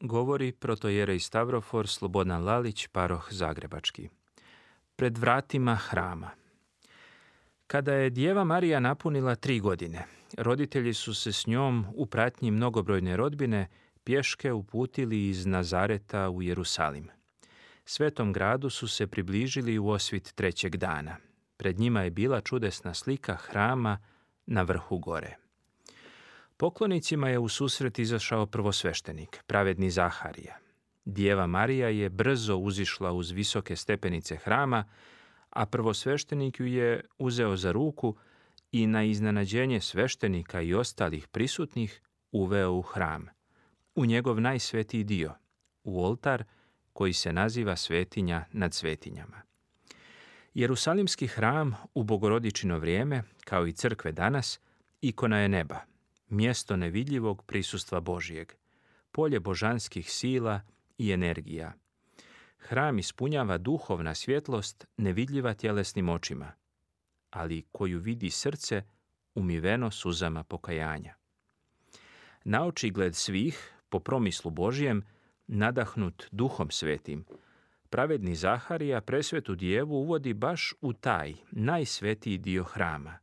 Govori protojerej Stavrofor Slobodan Lalić, paroh Zagrebački. Pred vratima hrama. Kada je Djeva Marija napunila tri godine, roditelji su se s njom u pratnji mnogobrojne rodbine pješke uputili iz Nazareta u Jerusalim. Svetom gradu su se približili u osvit trećeg dana. Pred njima je bila čudesna slika hrama na vrhu gore. Poklonicima je u susret izašao prvosveštenik, pravedni Zaharija. Dijeva Marija je brzo uzišla uz visoke stepenice hrama, a prvosveštenik ju je uzeo za ruku i na iznenađenje sveštenika i ostalih prisutnih uveo u hram, u njegov najsvetiji dio, u oltar koji se naziva svetinja nad svetinjama. Jerusalimski hram u bogorodičino vrijeme, kao i crkve danas, ikona je neba, mjesto nevidljivog prisustva Božijeg, polje božanskih sila i energija. Hram ispunjava duhovna svjetlost nevidljiva tjelesnim očima, ali koju vidi srce umiveno suzama pokajanja. Na očigled svih, po promislu Božijem, nadahnut duhom svetim, pravedni Zaharija presvetu djevu uvodi baš u taj najsvetiji dio hrama,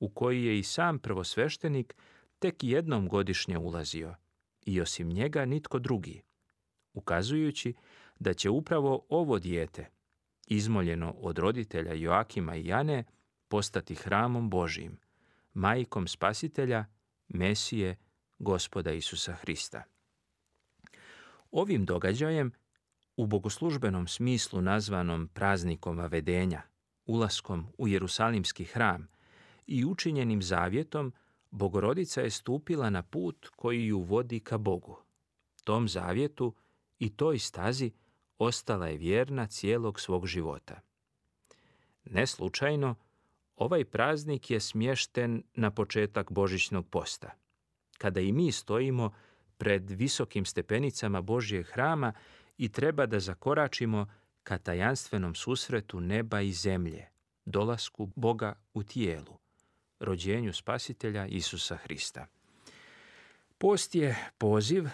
u koji je i sam prvosveštenik tek jednom godišnje ulazio i osim njega nitko drugi, ukazujući da će upravo ovo dijete, izmoljeno od roditelja Joakima i Jane, postati hramom Božijim, majkom spasitelja, Mesije, gospoda Isusa Hrista. Ovim događajem, u bogoslužbenom smislu nazvanom praznikom vavedenja, ulaskom u Jerusalimski hram i učinjenim zavjetom, Bogorodica je stupila na put koji ju vodi ka Bogu. Tom zavjetu i toj stazi ostala je vjerna cijelog svog života. Neslučajno, ovaj praznik je smješten na početak Božićnog posta. Kada i mi stojimo pred visokim stepenicama Božjeg hrama i treba da zakoračimo ka tajanstvenom susretu neba i zemlje, dolasku Boga u tijelu, rođenju spasitelja Isusa Hrista. Post je poziv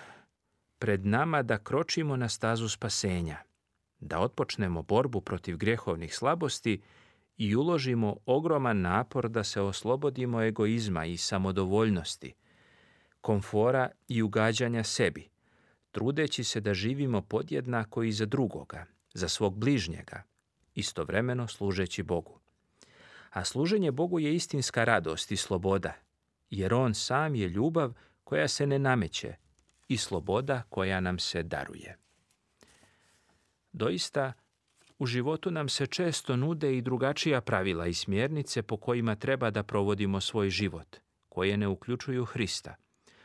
pred nama da kročimo na stazu spasenja, da otpočnemo borbu protiv grehovnih slabosti i uložimo ogroman napor da se oslobodimo egoizma i samodovoljnosti, komfora i ugađanja sebi, trudeći se da živimo podjednako i za drugoga, za svog bližnjega, istovremeno služeći Bogu. A služenje Bogu je istinska radost i sloboda, jer On sam je ljubav koja se ne nameće i sloboda koja nam se daruje. Doista, u životu nam se često nude i drugačija pravila i smjernice po kojima treba da provodimo svoj život, koje ne uključuju Hrista,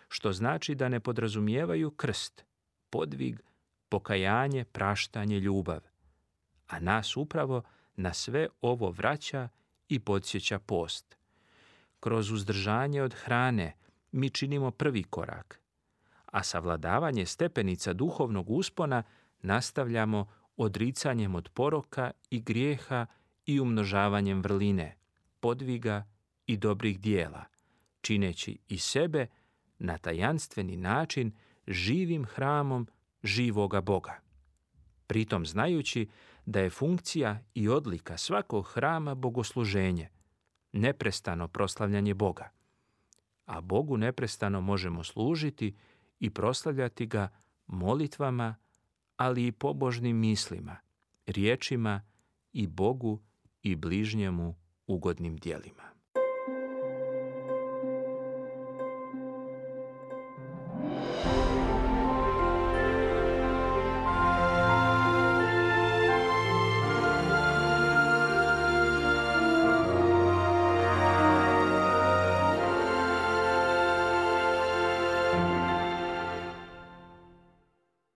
što znači da ne podrazumijevaju krst, podvig, pokajanje, praštanje, ljubav. A nas upravo na sve ovo vraća i podsjeća post. Kroz uzdržanje od hrane mi činimo prvi korak, a savladavanje stepenica duhovnog uspona nastavljamo odricanjem od poroka i grijeha i umnožavanjem vrline, podviga i dobrih dijela, čineći i sebe na tajanstveni način živim hramom živoga Boga. Pritom znajući da je funkcija i odlika svakog hrama bogosluženje, neprestano proslavljanje Boga. A Bogu neprestano možemo služiti i proslavljati ga molitvama, ali i pobožnim mislima, riječima i Bogu i bližnjemu ugodnim dijelima.